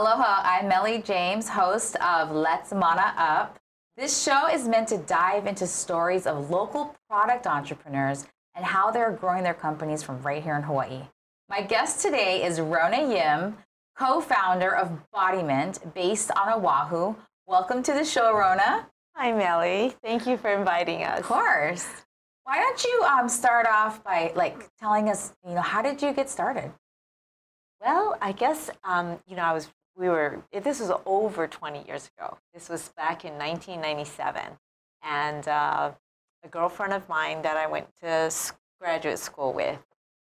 Aloha, I'm Meli James, host of Let's Mana Up. This show is meant to dive into stories of local product entrepreneurs and how they're growing their companies from right here in Hawaii. My guest today is Rona Yim, co founder of Body Mint, based on Oahu. Welcome to the show, Rona. Hi, Meli. Thank you for inviting us. Of course. Why don't you um, start off by like telling us, you know, how did you get started? Well, I guess um, you know I was we were this was over 20 years ago. This was back in 1997, and uh, a girlfriend of mine that I went to graduate school with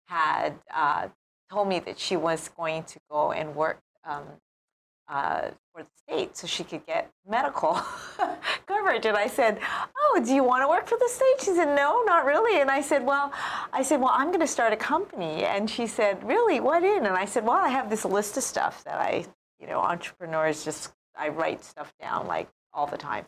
had uh, told me that she was going to go and work um, uh, for the state so she could get medical coverage. And I said, "Oh, do you want to work for the state?" She said, "No, not really." And I said, "Well, I said, well, I'm going to start a company." And she said, "Really? What in?" And I said, "Well, I have this list of stuff that I, you know, entrepreneurs just I write stuff down like all the time."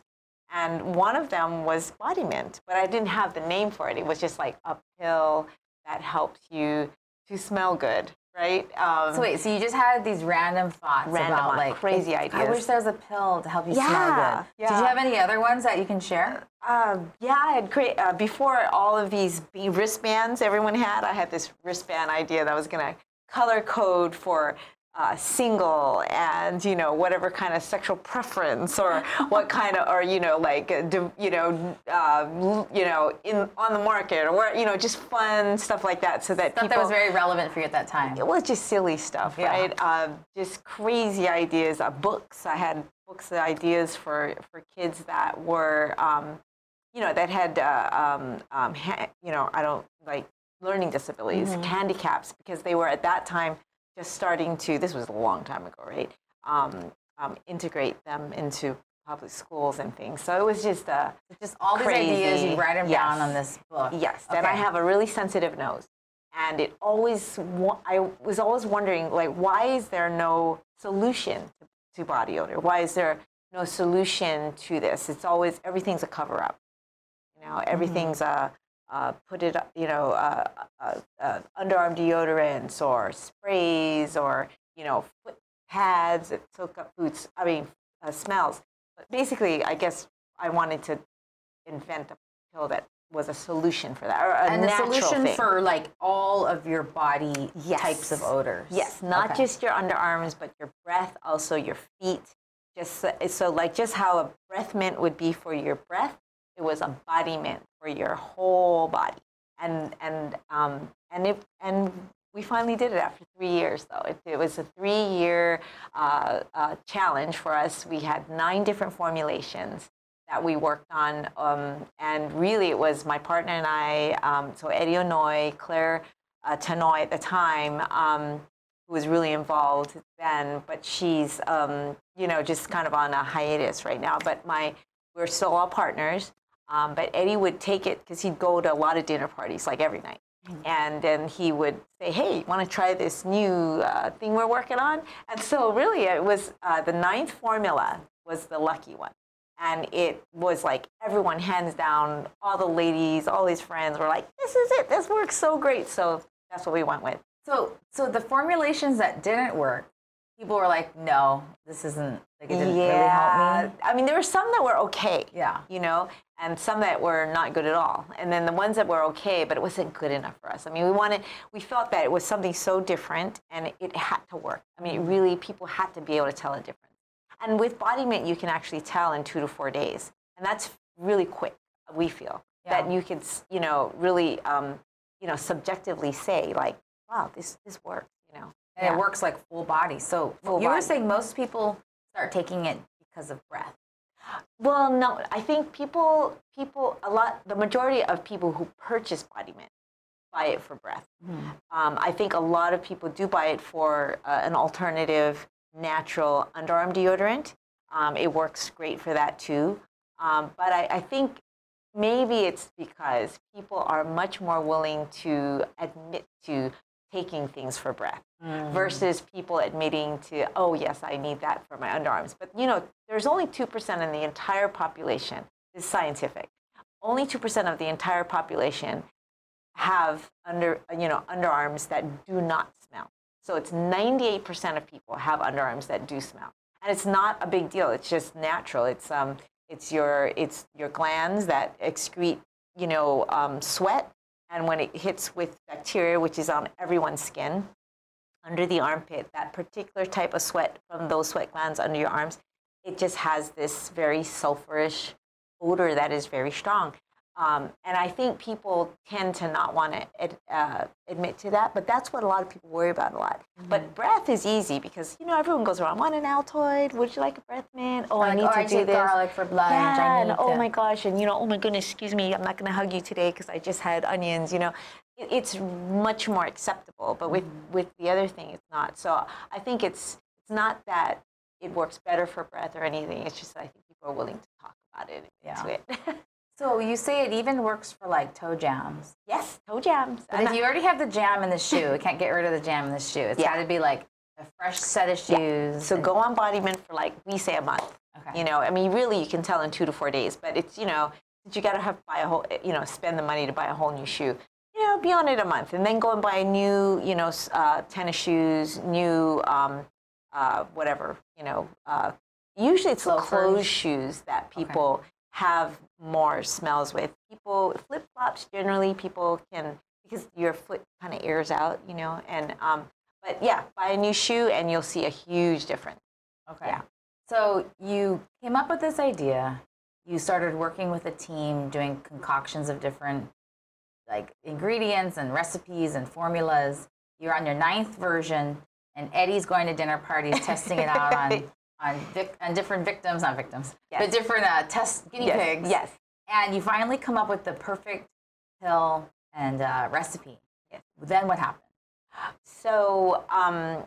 And one of them was Body Mint, but I didn't have the name for it. It was just like a pill that helps you to smell good right? Um, so wait, so you just had these random thoughts random about like crazy ideas. I wish there was a pill to help you yeah, smell good. Yeah. Did you have any other ones that you can share? Uh, yeah, I had create uh, before all of these wristbands everyone had. I had this wristband idea that I was gonna color code for uh, single and you know whatever kind of sexual preference or what kind of or you know like uh, you know uh, you know in on the market or you know just fun stuff like that so that stuff people that was very relevant for you at that time it was just silly stuff yeah. right uh, just crazy ideas uh, books I had books of ideas for for kids that were um, you know that had uh, um, um, you know I don't like learning disabilities mm-hmm. handicaps because they were at that time just starting to, this was a long time ago, right? Um, um, integrate them into public schools and things. So it was just uh, just all crazy. these ideas. You write them yes. down on this book. Yes, okay. and I have a really sensitive nose, and it always I was always wondering like why is there no solution to, to body odor? Why is there no solution to this? It's always everything's a cover up. You know, everything's mm-hmm. a uh, put it, you know, uh, uh, uh, underarm deodorants or sprays or, you know, foot pads that soak up boots, I mean, uh, smells. But basically, I guess I wanted to invent a pill that was a solution for that, or a and the solution thing. for like all of your body yes. types of odors. Yes, not okay. just your underarms, but your breath, also your feet. Just so, so, like just how a breath mint would be for your breath, it was mint for your whole body. And and um, and it and we finally did it after three years, though. It, it was a three-year uh, uh, challenge for us. We had nine different formulations that we worked on, um, and really it was my partner and I. Um, so Eddie Onoy, Claire uh, Tanoy at the time, um, who was really involved then, but she's um, you know just kind of on a hiatus right now. But my we're still all partners. Um, but Eddie would take it because he'd go to a lot of dinner parties, like every night. Mm-hmm. And then he would say, hey, want to try this new uh, thing we're working on? And so really it was uh, the ninth formula was the lucky one. And it was like everyone hands down, all the ladies, all his friends were like, this is it, this works so great. So that's what we went with. So, so the formulations that didn't work, people were like, no, this isn't, like, it didn't yeah. really help me. I mean, there were some that were okay. Yeah. You know, and some that were not good at all. And then the ones that were okay, but it wasn't good enough for us. I mean, we wanted, we felt that it was something so different and it had to work. I mean, really, people had to be able to tell a difference. And with body mint, you can actually tell in two to four days. And that's really quick, we feel. Yeah. That you can, you know, really, um, you know, subjectively say, like, wow, this, this works, you know. And yeah. it works like full body. So full you body. were saying most people start taking it because of breath. Well, no, I think people, people, a lot, the majority of people who purchase Body Mint buy it for breath. Mm. Um, I think a lot of people do buy it for uh, an alternative, natural underarm deodorant. Um, it works great for that too. Um, but I, I think maybe it's because people are much more willing to admit to taking things for breath mm. versus people admitting to, oh, yes, I need that for my underarms. But, you know, there's only 2% in the entire population, this is scientific. Only 2% of the entire population have under, you know, underarms that do not smell. So it's 98% of people have underarms that do smell. And it's not a big deal. It's just natural. It's, um, it's, your, it's your glands that excrete, you know, um, sweat. And when it hits with bacteria, which is on everyone's skin, under the armpit, that particular type of sweat from those sweat glands under your arms, it just has this very sulfurish odor that is very strong. Um, and I think people tend to not want to ad, uh, admit to that, but that's what a lot of people worry about a lot. Mm-hmm. But breath is easy because you know everyone goes around. Want an Altoid? Would you like a breath mint? Oh, like, I need oh, to I do this. garlic for lunch. Yeah, and, oh to... my gosh, and you know, oh my goodness, excuse me, I'm not going to hug you today because I just had onions. You know, it, it's much more acceptable. But with mm-hmm. with the other thing, it's not. So I think it's it's not that it works better for breath or anything. It's just I think people are willing to talk about it. Yeah. So you say it even works for like toe jams. Yes, toe jams. But and if I, you already have the jam in the shoe, you can't get rid of the jam in the shoe. It's yeah. got to be like a fresh set of shoes. Yeah. So go on Body Mint for like we say a month. Okay. You know, I mean, really, you can tell in two to four days. But it's you know, you got to have buy a whole, you know, spend the money to buy a whole new shoe. You know, be on it a month, and then go and buy a new, you know, uh, tennis shoes, new, um, uh, whatever, you know. Uh, usually, it's the closed shoes that people. Okay have more smells with. People flip flops generally people can because your foot kind of airs out, you know. And um, but yeah, buy a new shoe and you'll see a huge difference. Okay. Yeah. So you came up with this idea. You started working with a team doing concoctions of different like ingredients and recipes and formulas. You're on your ninth version, and Eddie's going to dinner parties testing it out on on, vic- on different victims, not victims, yes. but different uh, test guinea yes. pigs. Yes. And you finally come up with the perfect pill and uh, recipe. Yes. Then what happened? So um,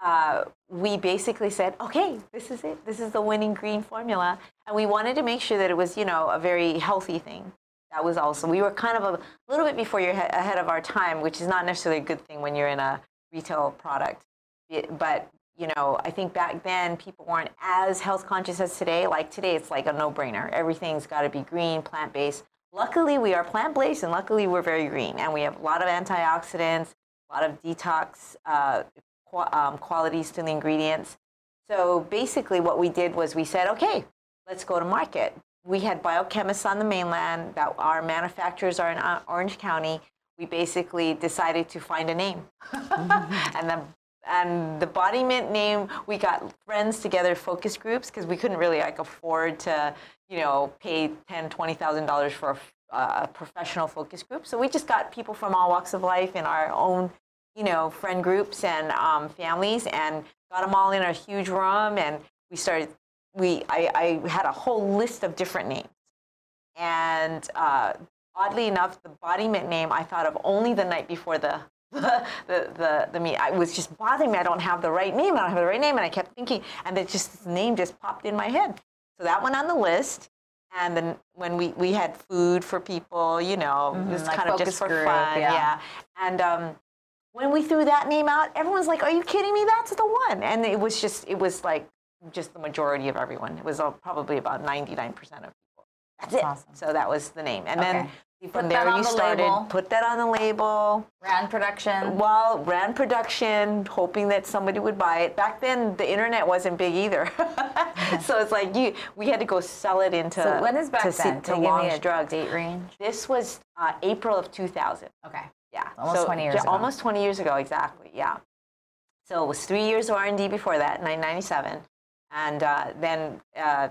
uh, we basically said, okay, this is it. This is the winning green formula. And we wanted to make sure that it was, you know, a very healthy thing. That was also, we were kind of a little bit before you're ahead of our time, which is not necessarily a good thing when you're in a retail product. But you know, I think back then people weren't as health conscious as today. Like today, it's like a no brainer. Everything's got to be green, plant based. Luckily, we are plant based, and luckily, we're very green. And we have a lot of antioxidants, a lot of detox uh, qu- um, qualities to the ingredients. So basically, what we did was we said, okay, let's go to market. We had biochemists on the mainland that our manufacturers are in uh, Orange County. We basically decided to find a name. and then and the body mint name we got friends together focus groups because we couldn't really like afford to you know pay ten twenty thousand dollars for a, professional focus group. So we just got people from all walks of life in our own you know friend groups and um, families and got them all in a huge room. And we started we i, I had a whole list of different names. And uh, oddly enough the body mint name i thought of only the night before the the, the, the, me. I was just bothering me. I don't have the right name. I don't have the right name. And I kept thinking, and then just the name just popped in my head. So that went on the list. And then when we, we had food for people, you know, mm-hmm, just like kind of just for group, fun. Yeah. yeah. And um, when we threw that name out, everyone's like, are you kidding me? That's the one. And it was just, it was like just the majority of everyone. It was probably about 99% of people. That's it. Awesome. So that was the name. And okay. then from there you started label. put that on the label ran production well ran production hoping that somebody would buy it back then the internet wasn't big either so it's like you we had to go sell it into so when is back to, then to, to launch drug date range this was uh, april of 2000 okay yeah almost so, 20 years ago. almost 20 years ago exactly yeah so it was three years of r&d before that 997 and uh, then uh,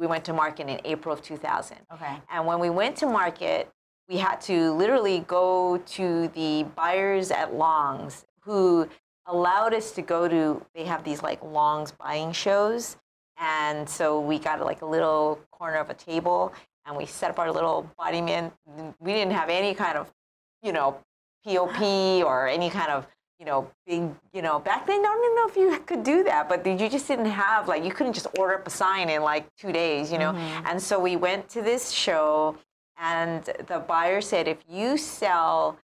we went to market in April of 2000. Okay. And when we went to market, we had to literally go to the buyers at Longs who allowed us to go to, they have these like Longs buying shows. And so we got like a little corner of a table and we set up our little body mint. We didn't have any kind of, you know, POP or any kind of you know, big, you know, back then, I don't even know if you could do that, but you just didn't have, like, you couldn't just order up a sign in like two days, you know? Mm-hmm. And so we went to this show, and the buyer said, if you sell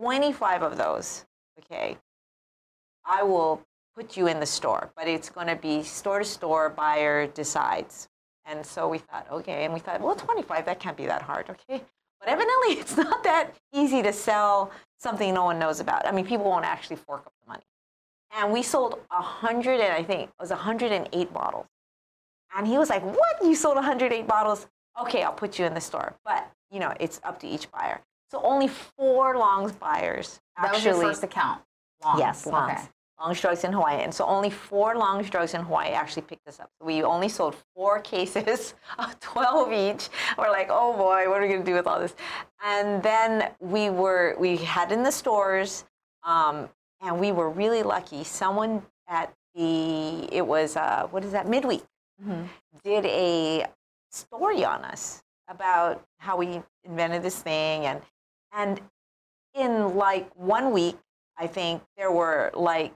25 of those, okay, I will put you in the store, but it's going to be store to store, buyer decides. And so we thought, okay, and we thought, well, 25, that can't be that hard, okay? But evidently, it's not that easy to sell something no one knows about. I mean, people won't actually fork up the money. And we sold 100, and I think it was 108 bottles. And he was like, What? You sold 108 bottles? Okay, I'll put you in the store. But, you know, it's up to each buyer. So only four Longs buyers That was actually. your first account. Longs. Yes, Longs. Okay. Longs Drugs in Hawaii. And so only four Longs Drugs in Hawaii actually picked us up. We only sold four cases of 12 each. We're like, oh boy, what are we going to do with all this? And then we were, we had in the stores, um, and we were really lucky. Someone at the, it was, uh, what is that, midweek, did a story on us about how we invented this thing and and in like one week i think there were like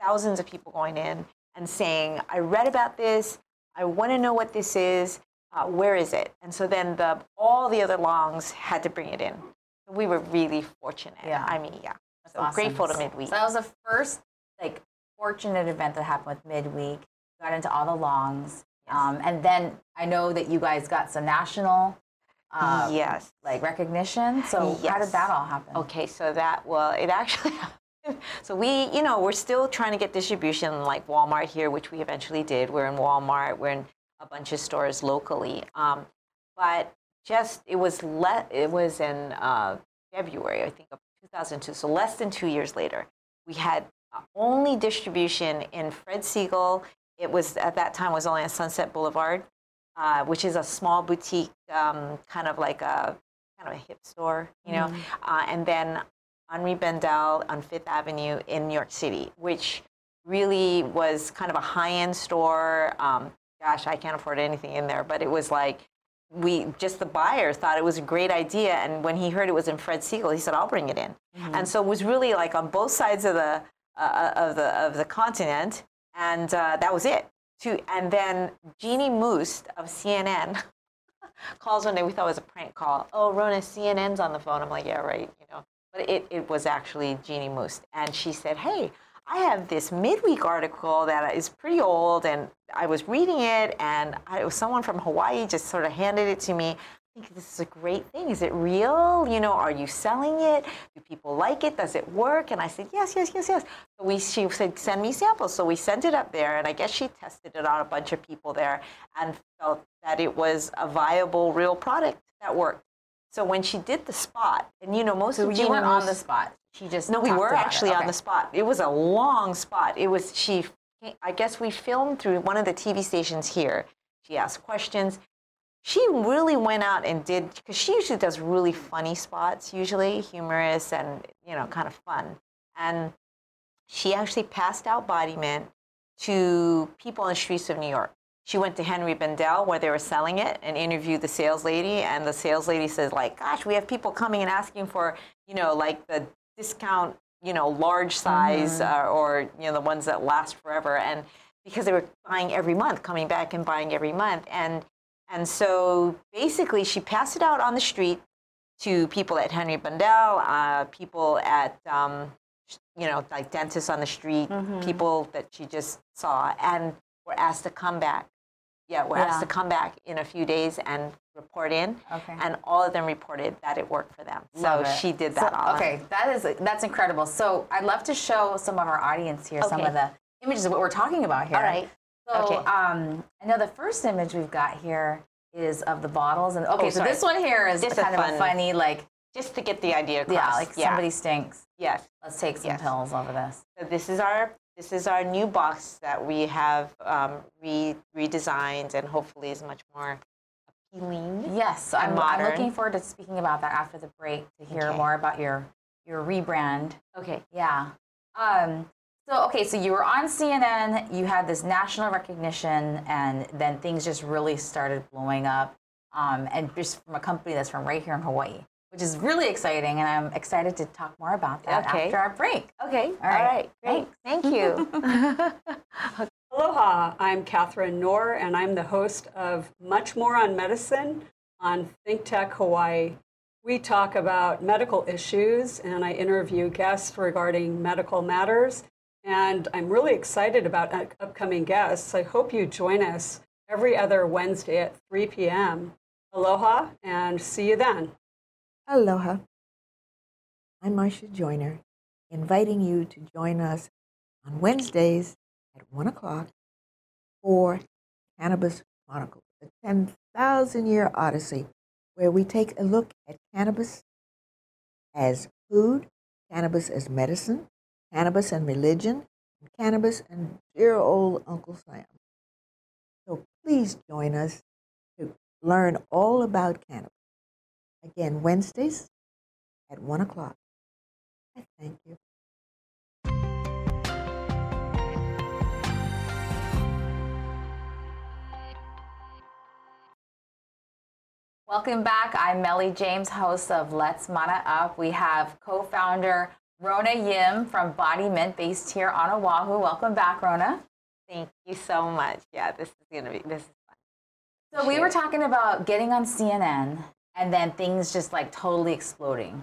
thousands of people going in and saying i read about this i want to know what this is uh, where is it and so then the all the other longs had to bring it in we were really fortunate Yeah. i mean yeah That's so awesome. grateful to So midweek that was the first like fortunate event that happened with midweek. Got into all the longs, um, and then I know that you guys got some national uh, yes like recognition. So how did that all happen? Okay, so that well, it actually. so we, you know, we're still trying to get distribution like Walmart here, which we eventually did. We're in Walmart. We're in a bunch of stores locally. Um, but just it was le- It was in uh, February, I think, of 2002. So less than two years later, we had uh, only distribution in Fred Segal. It was at that time was only on Sunset Boulevard, uh, which is a small boutique, um, kind of like a kind of a hip store, you know. Uh, and then Henri Bendel on Fifth Avenue in New York City, which really was kind of a high-end store. Um, gosh, I can't afford anything in there, but it was like we just the buyer thought it was a great idea, and when he heard it was in Fred Segal, he said, "I'll bring it in." And so it was really like on both sides of the uh, of the of the continent, and uh, that was it. To and then Jeanne Moos of CNN calls one day. We thought it was a prank call. Oh, Rona, CNN's on the phone. I'm like, yeah, right. You know, it, it was actually Jeanne Moos, and she said, hey, I have this midweek article that is pretty old, and I was reading it, and I, someone from Hawaii just sort of handed it to me. I think this is a great thing. Is it real? You know, are you selling it? Do people like it? Does it work? And I said, yes, yes, yes, yes. So we, she said, send me samples. So we sent it up there, and I guess she tested it on a bunch of people there and felt that it was a viable, real product that worked. So when she did the spot, and you know, most So of you weren't on the spot. She just no, we were actually on the spot. It was a long spot. It was she. I guess we filmed through one of the TV stations here. She asked questions. She really went out and did because she usually does really funny spots, usually humorous and you know kind of fun. And she actually passed out body mint to people on the streets of New York. She went to Henri Bendel where they were selling it and interviewed the sales lady. And the sales lady says, like, gosh, we have people coming and asking for, you know, like the discount, you know, large size uh, or, you know, the ones that last forever. And because they were buying every month, coming back and buying every month. And, and so basically she passed it out on the street to people at Henri Bendel, uh, people at, um, you know, like dentists on the street, people that she just saw, and were asked to come back. Yeah, were asked Yeah. to come back in a few days and report in. Okay. And all of them reported that it worked for them. Love so it. she did So- that. all. okay, that is that's incredible. So I'd love to show some of our audience here some of the images of what we're talking about here. All right. So Okay. um, I know the first image we've got here is of the bottles, and okay, Oh, so this one here is a kind of a funny like Just to get the idea across. yeah, like somebody stinks. Yes. Let's take some Yes. pills over this. So this is our this is our new box that we have um, re- redesigned and hopefully is much more appealing. Yes, I'm, I'm looking forward to speaking about that after the break to hear Okay. more about your your rebrand. Okay. Yeah. Um, so okay, so you were on CNN. You had this national recognition, and then things just really started blowing up. Um, and just from a company that's from right here in Hawaii, which is really exciting. And I'm excited to talk more about that Okay. after our break. Okay. All right. right. Great. Thank you. Aloha, I'm Catherine Knorr, and I'm the host of Much More on Medicine on Think Tech Hawaii. We talk about medical issues, and I interview guests regarding medical matters. And I'm really excited about upcoming guests. I hope you join us every other Wednesday at 3 p.m. Aloha, and see you then. Aloha. I'm Marsha Joyner, inviting you to join us on Wednesdays at 1 o'clock for Cannabis Chronicles, a 10,000 year odyssey where we take a look at cannabis as food, cannabis as medicine, cannabis and religion, and cannabis and dear old Uncle Sam. So please join us to learn all about cannabis. Again, Wednesdays at 1 o'clock. I thank you. Welcome back. I'm Meli James, host of Let's Mana Up. We have co-founder Rona Yim from Body Mint, based here on Oahu. Welcome back, Rona. Thank you so much. Yeah, this is gonna be this is fun. So we were talking about getting on CNN and then things just like totally exploding.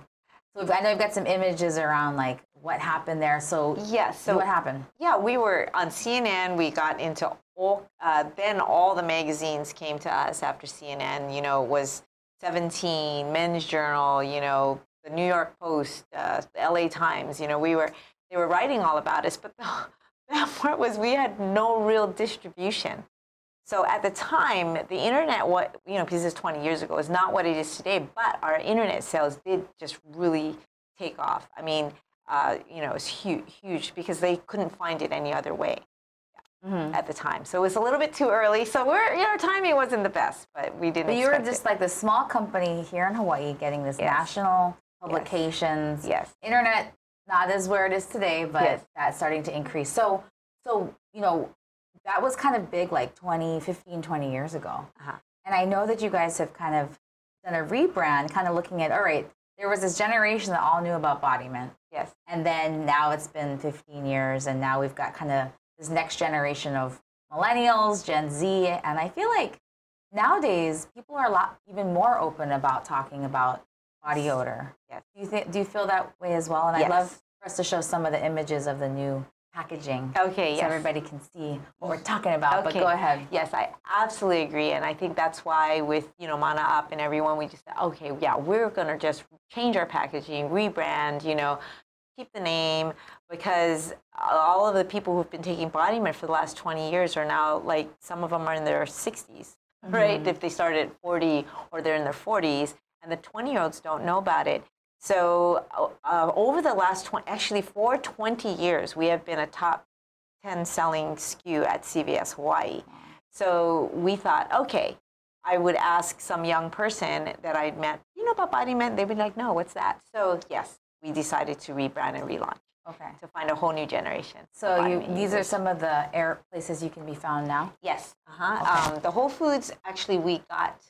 So I know you've got some images around like what happened there. So Yes. so what happened? yeah, we were on CNN. We got into all. Uh, then all the magazines came to us after CNN. You know, it was 17, Men's Journal. You know, the New York Post, uh, the LA Times. You know, we were they were writing all about us. But the bad part was we had no real distribution. So at the time, the internet, what you know, because it's 20 years ago, is not what it is today. But our internet sales did just really take off. I mean, uh, you know, it was huge, huge because they couldn't find it any other way Mm-hmm. at the time. So it was a little bit too early. So we're, you know, our timing wasn't the best, but we didn't. But you were just it. like the small company here in Hawaii getting this Yes. national publications. yes, Internet not as where it is today, but Yes. that's starting to increase. So so you know that was kind of big like 20, 15, 20 years ago. Uh-huh. And I know that you guys have kind of done a rebrand, kind of looking at all right, there was this generation that all knew about Body Mint. yes, And then now it's been 15 years, and now we've got kind of this next generation of millennials, Gen Z, and I feel like nowadays people are a lot even more open about talking about body odor. Yes. Do you think? Do you feel that way as well? And I'd love for us to show some of the images of the new packaging, Okay, so everybody can see what we're talking about. But go ahead. Yes, I absolutely agree, and I think that's why with you know Mana Up and everyone, we just said, okay, yeah, we're gonna just change our packaging, rebrand, you know, keep the name because all of the people who've been taking Body Mint for the last 20 years are now like some of them are in their 60s, right? Mm-hmm. If they started at 40 or they're in their 40s, and the 20 year olds don't know about it. So uh, over the last 20, actually for 20 years, we have been a top 10 selling SKU at CVS Hawaii. So we thought, okay, I would ask some young person that I'd met, you know about Body Mint? They'd be like, no, what's that? So yes, we decided to rebrand and relaunch Okay. to find a whole new generation. So you, these are some of the air places you can be found now. Yes. Uh-huh. Um, the Whole Foods, actually, we got,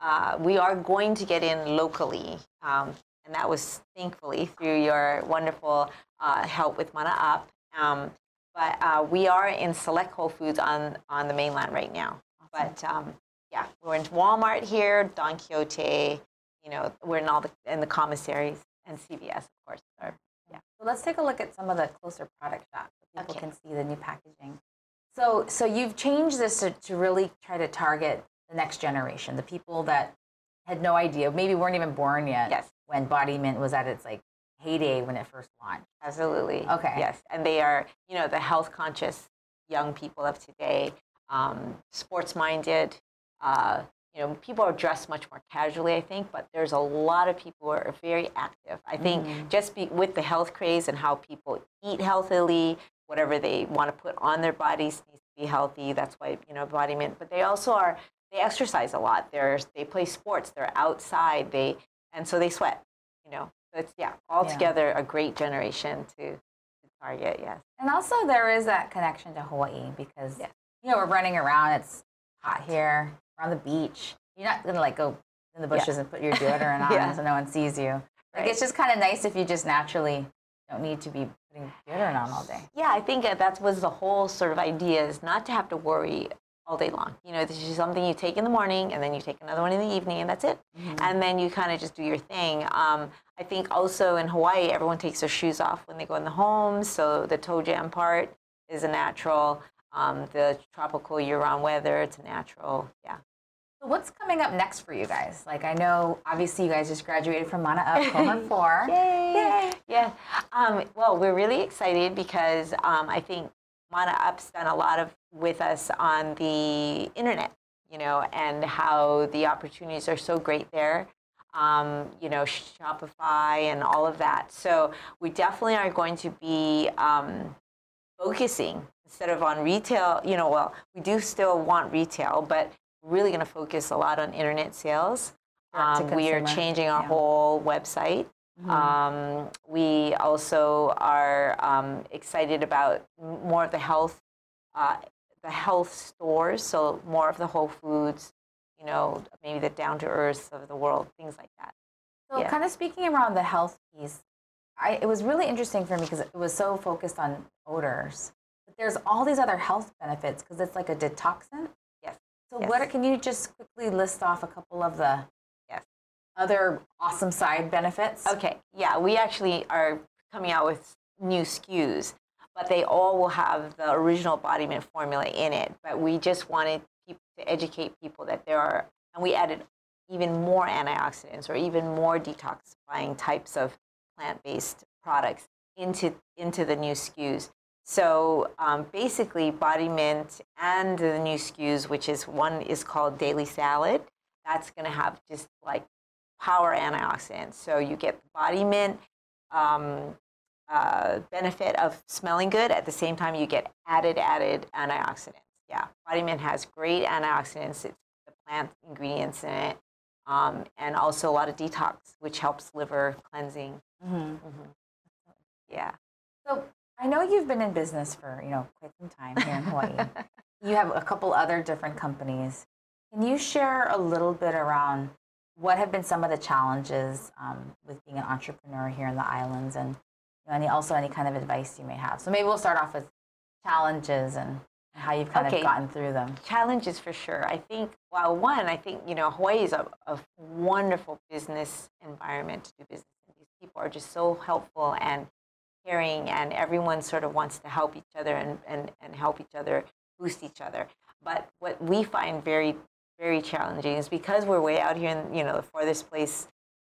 uh, we are going to get in locally. Um, and that was thankfully through your wonderful uh, help with Mana Up. Um, but uh, we are in select Whole Foods on, on the mainland right now. But um, yeah, we're in Walmart here, Don Quijote, you know, we're in all the, in the commissaries and CVS, of course. Are, yeah. So let's take a look at some of the closer product shots so people Okay. can see the new packaging. So, so you've changed this to, to really try to target the next generation, the people that had no idea, maybe weren't even born yet Yes. when Body Mint was at its like heyday when it first launched. Absolutely. Okay. Yes, and they are, you know, the health conscious young people of today, um, sports minded. Uh, you know, people are dressed much more casually, I think, but there's a lot of people who are very active. I think just be, with the health craze and how people eat healthily, whatever they want to put on their bodies needs to be healthy. That's why you know Body Mint. But they also are they exercise a lot. They're they play sports. They're outside. They and so they sweat. You know, so it's yeah, altogether a great generation to, to target. Yes. And also there is that connection to Hawaii because Yes. you know we're running around. It's hot here. We're on the beach. You're not gonna like go in the bushes and put your deodorant on Yeah. so no one sees you. Like Right. it's just kind of nice if you just naturally don't need to be putting deodorant on all day. Yeah, I think that was the whole sort of idea is not to have to worry all day long. You know, this is something you take in the morning and then you take another one in the evening and that's it. And then you kind of just do your thing. Um, I think also in Hawaii, everyone takes their shoes off when they go in the home. So the toe jam part is a natural. Um, the tropical year-round weather, it's a natural. Yeah. So what's coming up next for you guys? Like I know, obviously, you guys just graduated from Mana Up Cohort Four. Yay! Yeah. Um, well, we're really excited because um, I think Mana Up's done a lot of with us on the internet, you know, and how the opportunities are so great there. Um, you know, Shopify and all of that. So we definitely are going to be um, focusing instead of on retail. You know, well, we do still want retail, but really going to focus a lot on internet sales. Um, we are changing our yeah. whole website. Um, we also are um, excited about more of the health, uh, the health stores. So more of the Whole Foods, you know, maybe the down to earth of the world, things like that. So, Yeah. kind of speaking around the health piece, I, it was really interesting for me because it was so focused on odors. But there's all these other health benefits because it's like a detoxant. Yes. So, Yes. what can you just quickly list off a couple of the. Other awesome side benefits? Okay, yeah, we actually are coming out with new SKUs, but they all will have the original body mint formula in it. But we just wanted people to educate people that there are, and we added even more antioxidants or even more detoxifying types of plant-based products into into the new SKUs. So um, basically, Body Mint and the new SKUs, which is one is called Daily Salad, that's going to have just like power antioxidants. So you get the body mint um, uh, benefit of smelling good. At the same time, you get added, added antioxidants. Yeah, body mint has great antioxidants. It's the plant ingredients in it. Um, and also a lot of detox, which helps liver cleansing. hmm Yeah. So, I know you've been in business for you know quite some time here in Hawaii. you have a couple other different companies. Can you share a little bit around what have been some of the challenges um, with being an entrepreneur here in the islands, and you know, any also any kind of advice you may have? So maybe we'll start off with challenges and how you've kind Okay. of gotten through them. challenges for sure. I think, well, one, I think, you know, Hawaii is a, a wonderful business environment to do business in. These people are just so helpful and caring, and everyone sort of wants to help each other and, and, and help each other boost each other. But what we find very, very challenging is because we're way out here in, you know, the farthest place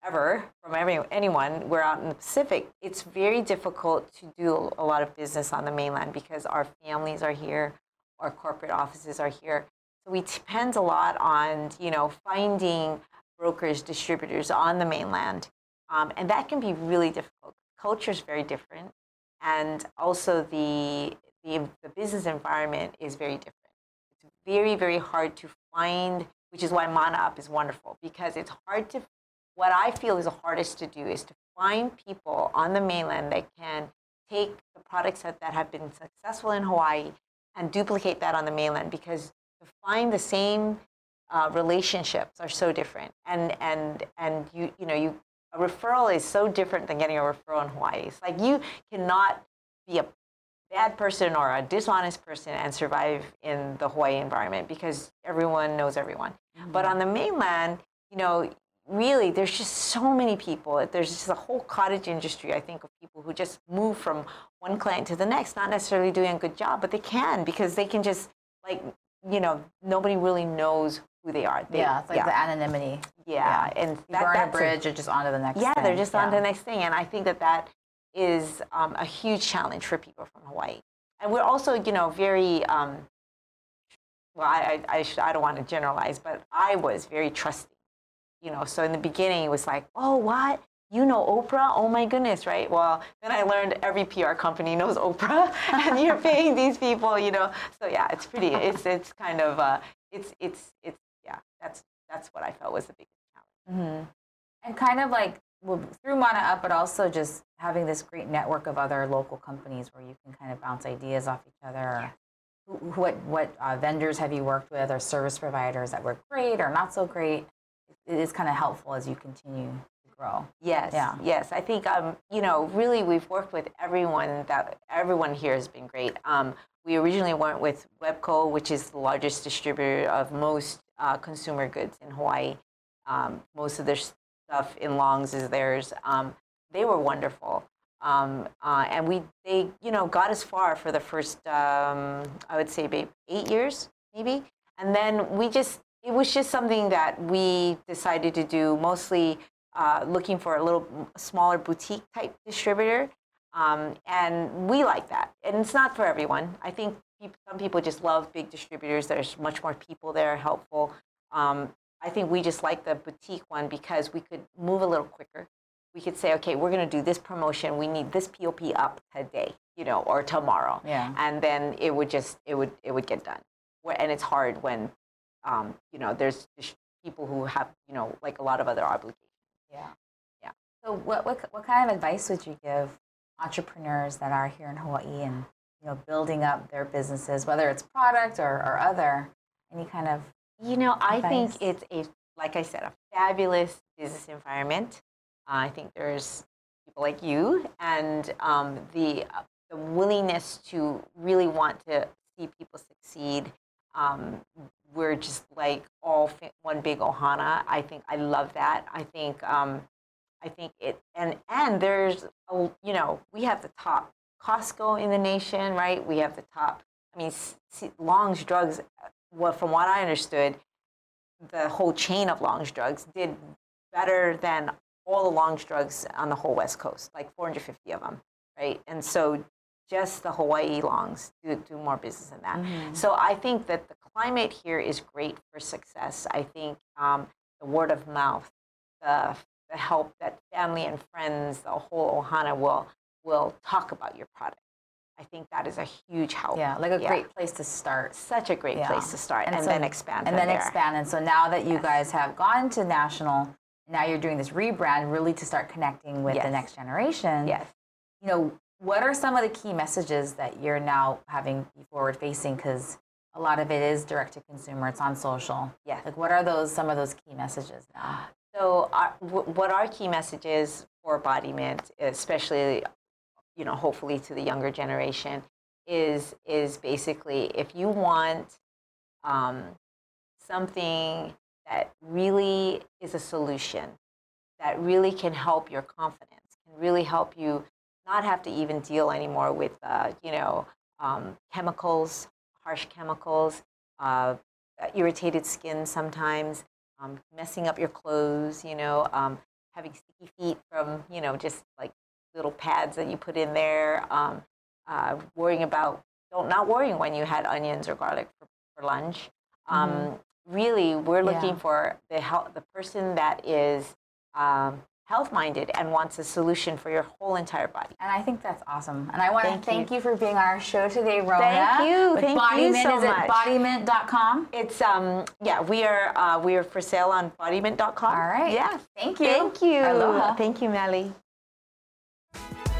ever from every, anyone, we're out in the Pacific, it's very difficult to do a lot of business on the mainland because our families are here, our corporate offices are here. So we depend a lot on, you know, finding brokers, distributors on the mainland. Um, and that can be really difficult. Culture is very different. And also the, the, the business environment is very different. It's very, very hard to find, which is why Mana Up is wonderful because it's hard to, what I feel is the hardest to do is to find people on the mainland that can take the products that, that have been successful in Hawaii and duplicate that on the mainland because to find the same uh, relationships are so different and and and you you know you a referral is so different than getting a referral in Hawaii. It's like you cannot be a bad person or a dishonest person and survive in the Hawaii environment because everyone knows everyone. But mm-hmm. on the mainland, you know, really there's just so many people. There's just a whole cottage industry, I think, of people who just move from one client to the next, not necessarily doing a good job, but they can because they can just like you know, nobody really knows who they are. They, yeah, it's like yeah, the anonymity. yeah, and You that- burn a bridge, or just on to the next. yeah, they're thing. just on to the next thing, and I think that that is um, a huge challenge for people from Hawaii. And we're also, you know, very um, well. I I, I, should, I don't want to generalize, but I was very trusting. You know, so in the beginning it was like, oh, what? You know Oprah? Oh my goodness, right? Well, then I learned every PR company knows Oprah, and you're paying these people, you know. So yeah, it's pretty. It's it's kind of uh, it's it's it's yeah. That's that's what I felt was the biggest challenge. hmm And kind of like well, through Mana Up, but also just having this great network of other local companies where you can kind of bounce ideas off each other. Who- what what uh, vendors have you worked with, or service providers that were great or not so great? It is kind of helpful as you continue to grow. Yes. Yeah. Yes. I think um, you know, really we've worked with everyone that everyone here has been great. Um, we originally went with Webco, which is the largest distributor of most uh, consumer goods in Hawaii. Um, most of their stuff in Longs is theirs. Um, they were wonderful. Um, uh, and we, they, you know, got as far for the first, um, I would say, maybe eight years, maybe. And then we just, it was just something that we decided to do, mostly uh, looking for a little smaller boutique type distributor. Um, and we like that. And it's not for everyone. I think some people just love big distributors. There's much more people there, helpful. Um, I think we just like the boutique one because we could move a little quicker. We could say, okay, we're going to do this promotion. We need this POP up today, you know, or tomorrow. Yeah. And then it would just, it would, it would get done. And it's hard when, um, you know, there's people who have, you know, like a lot of other obligations. Yeah. Yeah. So what, what, what kind of advice would you give entrepreneurs that are here in Hawaii and you know building up their businesses, whether it's product or, or other, any kind of You know, I think it's a, like I said, a fabulous business environment. Uh, I think there's people like you and um, the, uh, the willingness to really want to see people succeed. Um, we're just like all one big ohana. I think I love that. I think um, I think it and and there's a, you know we have the top Costco in the nation, right? We have the top. I mean, Long's Drugs. Well, from what I understood, the whole chain of Long's Drugs did better than all the Long's Drugs on the whole West Coast, like 450 of them, right? And so just the Hawaii Longs do, do more business than that. So I think that the climate here is great for success. I think um, the word of mouth, the, the help that family and friends, the whole Ohana will will talk about your product. I think that is a huge help. yeah, like a Yeah. great place to start. such a great Yeah. place to start, and, so- then expand. and then there. expand. And so now that you Yes. guys have gone to national, now you're doing this rebrand, really to start connecting with the next generation. Yes. You know, what are some of the key messages that you're now having be forward facing? Because a lot of it is direct to consumer. It's on social. Yes. Like, what are those some of those key messages now? So, uh, our, w- what are key messages for embodiment, especially, you know, hopefully to the younger generation, is is basically if you want um, something that really is a solution, that really can help your confidence, can really help you not have to even deal anymore with, uh, you know, um, chemicals, harsh chemicals, uh, irritated skin sometimes, um, messing up your clothes, you know, um, having sticky feet from, you know, just like little pads that you put in there, um, uh, worrying about, don't, not worrying when you had onions or garlic for, for lunch. Um, Really, we're looking Yeah. for the, hel- the person that is um, health minded and wants a solution for your whole entire body. And I think that's awesome. And I want Thank to thank you. you. for being on our show today, Rona. Thank you. Thank you so Is it much. bodymint.com? It's um yeah we are uh, we are for sale on bodymint.com. All right. Yeah. Thank you. Thank you. Aloha. Thank you, Meli. Thank you